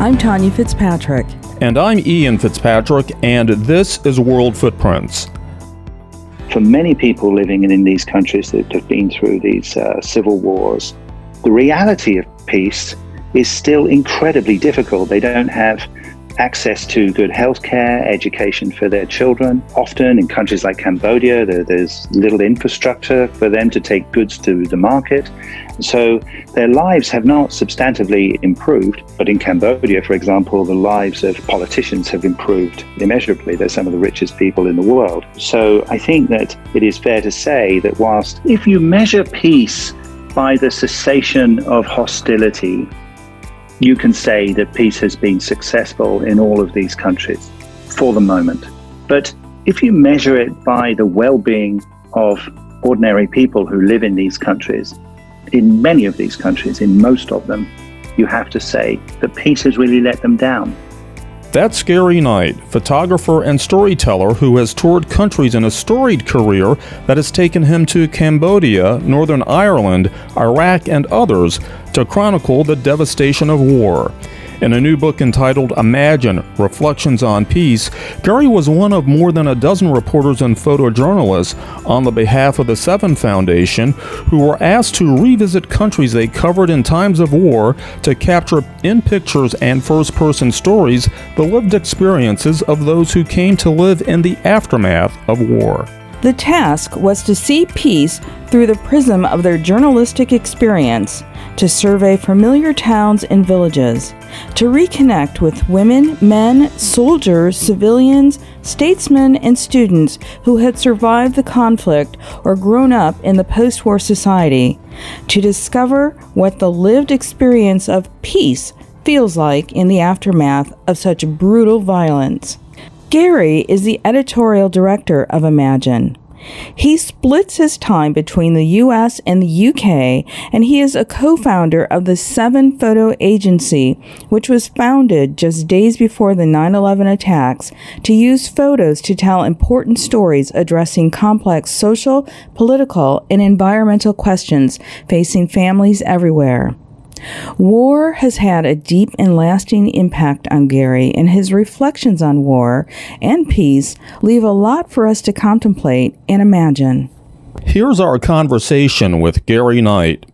I'm Tonya Fitzpatrick. And I'm Ian Fitzpatrick, and this is World Footprints. For many people living in, in these countries that have been through these uh, civil wars, the reality of peace is still incredibly difficult. They don't have access to good healthcare, education for their children. Often in countries like Cambodia, there, there's little infrastructure for them to take goods to the market. So their lives have not substantively improved. But in Cambodia, for example, the lives of politicians have improved immeasurably. They're some of the richest people in the world. So I think that it is fair to say that whilst if you measure peace by the cessation of hostility, you can say that peace has been successful in all of these countries for the moment. But if you measure it by the well being of ordinary people who live in these countries, in many of these countries, in most of them, you have to say that peace has really let them down. That's Gary Knight, photographer and storyteller who has toured countries in a storied career that has taken him to Cambodia, Northern Ireland, Iraq, and others to chronicle the devastation of war. In a new book entitled Imagine Reflections on Peace, Gary was one of more than a dozen reporters and photojournalists on the behalf of the Seven Foundation who were asked to revisit countries they covered in times of war to capture in pictures and first person stories the lived experiences of those who came to live in the aftermath of war. The task was to see peace through the prism of their journalistic experience, to survey familiar towns and villages, to reconnect with women, men, soldiers, civilians, statesmen, and students who had survived the conflict or grown up in the post war society, to discover what the lived experience of peace feels like in the aftermath of such brutal violence. Gary is the editorial director of Imagine. He splits his time between the US and the UK, and he is a co founder of the Seven Photo Agency, which was founded just days before the 9 11 attacks to use photos to tell important stories addressing complex social, political, and environmental questions facing families everywhere. War has had a deep and lasting impact on Gary, and his reflections on war and peace leave a lot for us to contemplate and imagine. Here's our conversation with Gary Knight.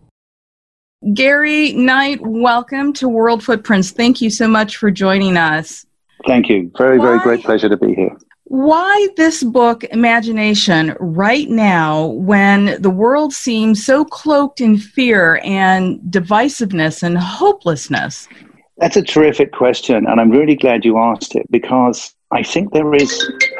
Gary Knight, welcome to World Footprints. Thank you so much for joining us. Thank you. Very, Why? very great pleasure to be here. Why this book, Imagination, right now when the world seems so cloaked in fear and divisiveness and hopelessness? That's a terrific question, and I'm really glad you asked it because I think there is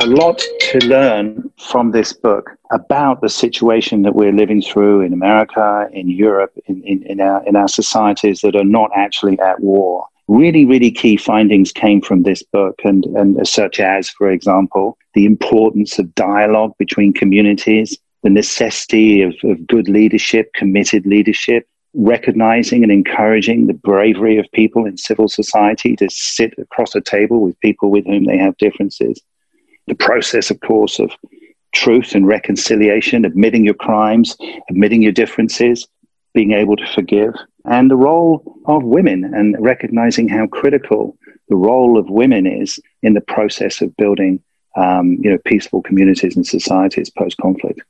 a lot to learn from this book about the situation that we're living through in America, in Europe, in, in, in, our, in our societies that are not actually at war really, really key findings came from this book, and, and such as, for example, the importance of dialogue between communities, the necessity of, of good leadership, committed leadership, recognizing and encouraging the bravery of people in civil society to sit across a table with people with whom they have differences. The process, of course, of truth and reconciliation, admitting your crimes, admitting your differences, being able to forgive, and the role of women and recognizing how critical the role of women is in the process of building um, you know, peaceful communities and societies post conflict.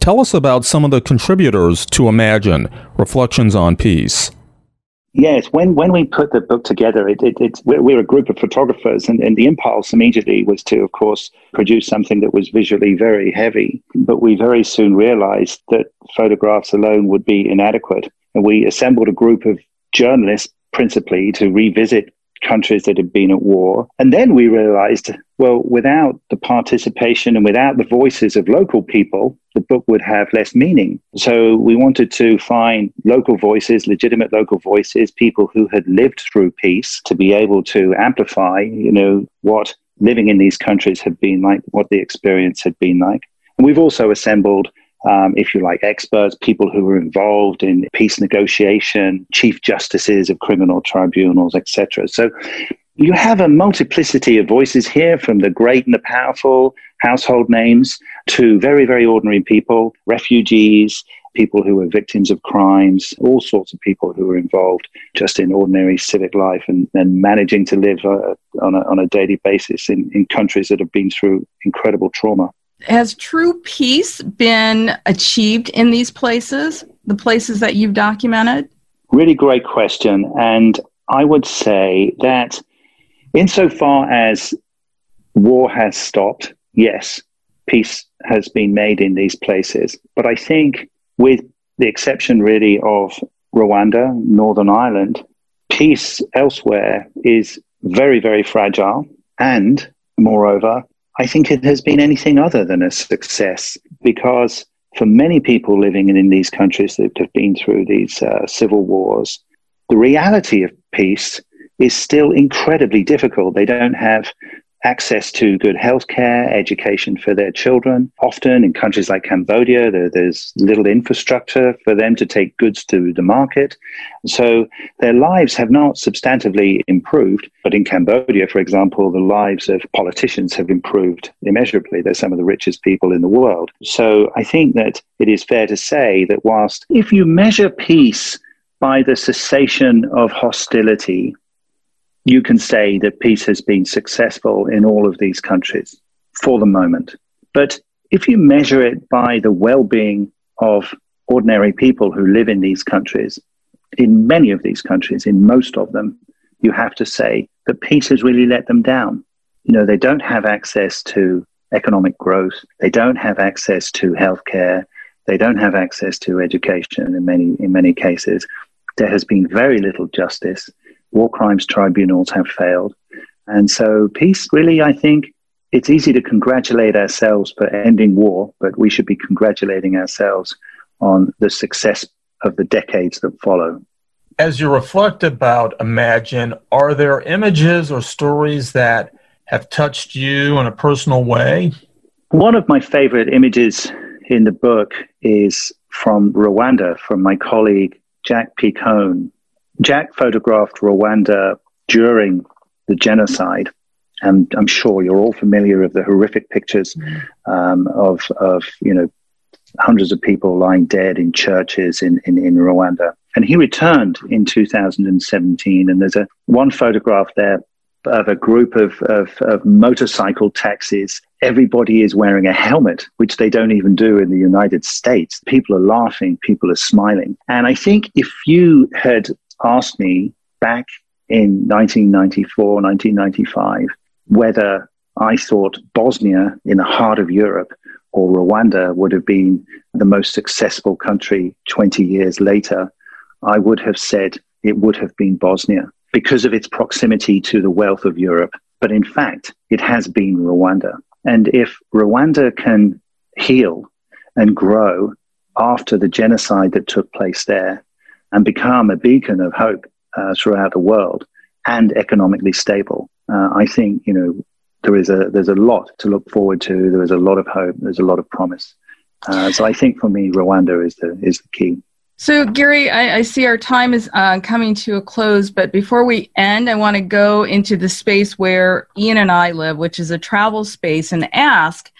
Tell us about some of the contributors to Imagine Reflections on Peace. Yes, when, when we put the book together, it, it, it's, we're, we're, a group of photographers, and, and the impulse immediately was to, of course, produce something that was visually very heavy. But we very soon realized that photographs alone would be inadequate. And we assembled a group of journalists principally to revisit countries that had been at war. And then we realized, well, without the participation and without the voices of local people, the book would have less meaning. So we wanted to find local voices, legitimate local voices, people who had lived through peace to be able to amplify, you know, what living in these countries had been like, what the experience had been like. And we've also assembled um, if you like, experts, people who were involved in peace negotiation, chief justices of criminal tribunals, etc. So you have a multiplicity of voices here from the great and the powerful household names to very, very ordinary people, refugees, people who were victims of crimes, all sorts of people who were involved just in ordinary civic life and, and managing to live uh, on, a, on a daily basis in, in countries that have been through incredible trauma. Has true peace been achieved in these places, the places that you've documented? Really great question. And I would say that insofar as war has stopped, yes, peace has been made in these places. But I think, with the exception really of Rwanda, Northern Ireland, peace elsewhere is very, very fragile. And moreover, I think it has been anything other than a success because for many people living in, in these countries that have been through these uh, civil wars, the reality of peace is still incredibly difficult. They don't have access to good healthcare, education for their children. Often in countries like Cambodia, there, there's little infrastructure for them to take goods to the market. So their lives have not substantively improved. But in Cambodia, for example, the lives of politicians have improved immeasurably. They're some of the richest people in the world. So I think that it is fair to say that whilst if you measure peace by the cessation of hostility, you can say that peace has been successful in all of these countries for the moment. But if you measure it by the well being of ordinary people who live in these countries, in many of these countries, in most of them, you have to say that peace has really let them down. You know, they don't have access to economic growth, they don't have access to healthcare, they don't have access to education in many in many cases. There has been very little justice war crimes tribunals have failed. And so, peace really, I think, it's easy to congratulate ourselves for ending war, but we should be congratulating ourselves on the success of the decades that follow. As you reflect about Imagine, are there images or stories that have touched you in a personal way? One of my favorite images in the book is from Rwanda, from my colleague Jack Picone, Jack photographed Rwanda during the genocide, and I'm sure you're all familiar with the horrific pictures um, of, of, you know, hundreds of people lying dead in churches in, in, in Rwanda. And he returned in 2017, and there's a one photograph there of a group of, of, of, motorcycle taxis. Everybody is wearing a helmet, which they don't even do in the United States. People are laughing, people are smiling. And I think if you had asked me back in 1994, 1995, whether I thought Bosnia in the heart of Europe or Rwanda would have been the most successful country 20 years later, I would have said it would have been Bosnia because of its proximity to the wealth of Europe. But in fact, it has been Rwanda. And if Rwanda can heal and grow after the genocide that took place there, and become a beacon of hope uh, throughout the world and economically stable. Uh, I think you know there is a there's a lot to look forward to. There is a lot of hope. There's a lot of promise. Uh, so I think for me, Rwanda is the is the key. So, Gary, I, I see our time is uh, coming to a close, but before we end, I want to go into the space where Ian and I live, which is a travel space, and ask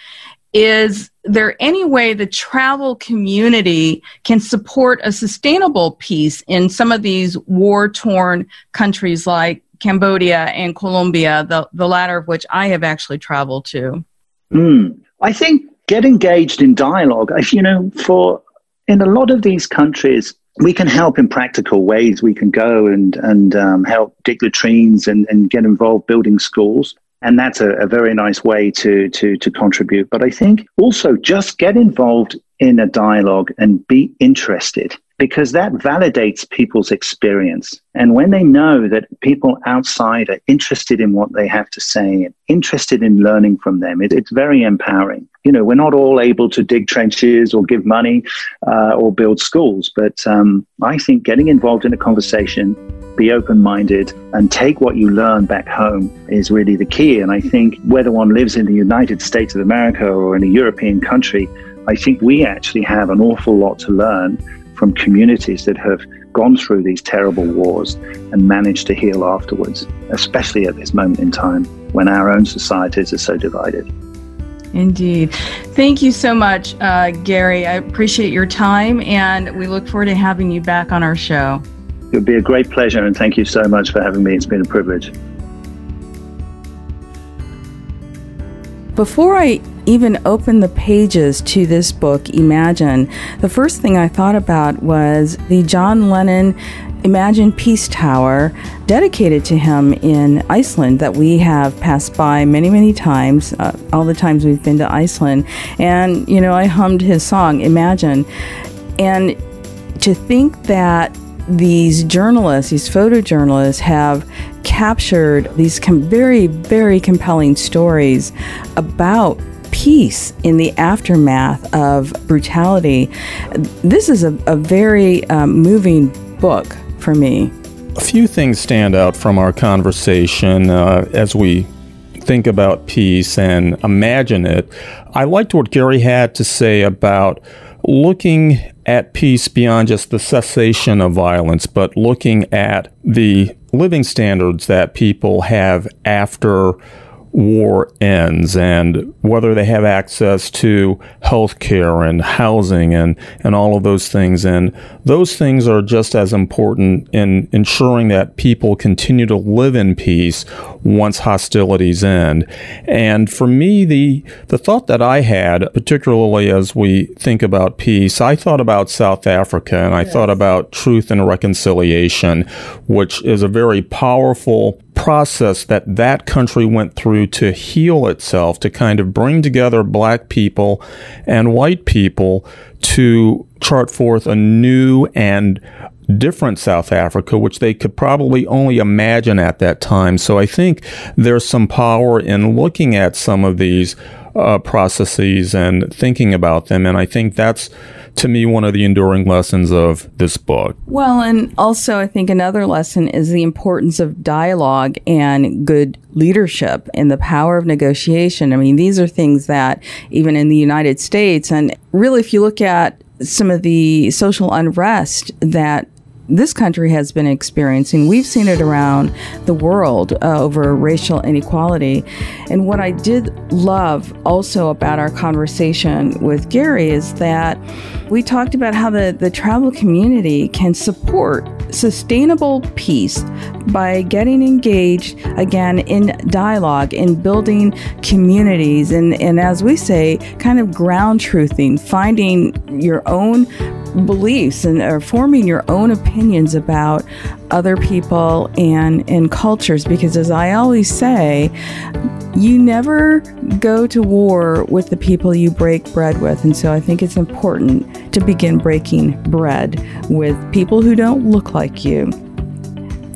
is there any way the travel community can support a sustainable peace in some of these war torn countries like Cambodia and Colombia, the, the latter of which I have actually traveled to? Mm, I think get engaged in dialogue. If, you know, for in a lot of these countries, we can help in practical ways. We can go and, and um, help dig latrines and, and get involved building schools and that's a, a, very nice way to to to contribute. But i think also just get involved in a dialogue and be interested because that validates people's experience and when they know that people outside are interested in what they have to say and interested in learning from them it, it's very empowering you know we're not all able to dig trenches or give money uh, or build schools but um, i think getting involved in a conversation be open minded, and take what you learn back home is really the key. And I think whether one lives in the United States of America or in a European country, I think we actually have an awful lot to learn from communities that have gone through these terrible wars and managed to heal afterwards, especially at this moment in time when our own societies are so divided. Indeed. Thank you so much, uh, Gary. I appreciate your time, and we look forward to having you back on our show. It would be a great pleasure, and thank you so much for having me. It's been a privilege. Before I even opened the pages to this book, Imagine, the first thing I thought about was the John Lennon Imagine Peace Tower dedicated to him in Iceland that we have passed by many, many times, uh, all the times we've been to Iceland. And, you know, I hummed his song, Imagine. And to think that these journalists, these photojournalists, have captured these com- very, very compelling stories about peace in the aftermath of brutality. This is a, a very um, moving book for me. A few things stand out from our conversation uh, as we think about peace and imagine it. I liked what Gary had to say about looking at peace beyond just the cessation of violence, but looking at the living standards that people have after war ends and whether they have access to health care and housing and, and all of those things. And those things are just as important in ensuring that people continue to live in peace once hostilities end. And for me, the, the thought that I had, particularly as we think about peace, I thought about South Africa and I yes. thought about truth and reconciliation, which is a very powerful process that that country went through to heal itself, to kind of bring together black people and white people to chart forth a new and different South Africa, which they could probably only imagine at that time. So I think there's some power in looking at some of these uh, processes and thinking about them. And I think that's to me one of the enduring lessons of this book. Well, and also I think another lesson is the importance of dialogue and good leadership and the power of negotiation. I mean, these are things that even in the United States, and really, if you look at some of the social unrest that this country has been experiencing. We've seen it around the world uh, over racial inequality. And what I did love also about our conversation with Gary is that we talked about how the, the travel community can support sustainable peace by getting engaged again in dialogue, in building communities, and, and as we say, kind of ground truthing, finding your own beliefs and or forming your own opinions about other people and and cultures because as I always say you never go to war with the people you break bread with. And so I think it's important to begin breaking bread with people who don't look like you.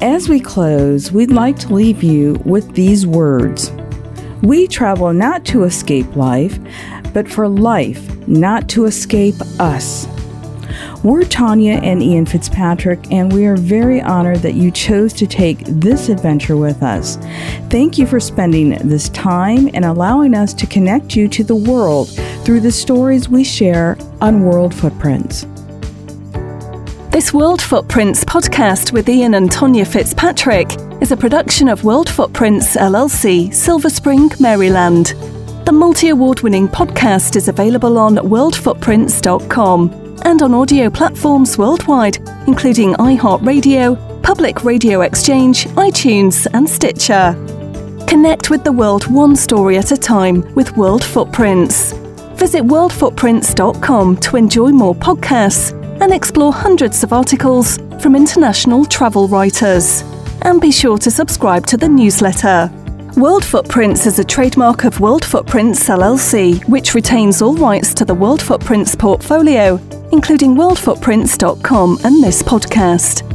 As we close we'd like to leave you with these words. We travel not to escape life but for life not to escape us we're Tonya and Ian Fitzpatrick, and we are very honored that you chose to take this adventure with us. Thank you for spending this time and allowing us to connect you to the world through the stories we share on World Footprints. This World Footprints podcast with Ian and Tonya Fitzpatrick is a production of World Footprints LLC, Silver Spring, Maryland. The multi award winning podcast is available on worldfootprints.com and on audio platforms worldwide, including iHeartRadio, Public Radio Exchange, iTunes, and Stitcher. Connect with the world one story at a time with World Footprints. Visit worldfootprints.com to enjoy more podcasts and explore hundreds of articles from international travel writers. And be sure to subscribe to the newsletter. World Footprints is a trademark of World Footprints LLC, which retains all rights to the World Footprints portfolio including worldfootprints.com and this podcast.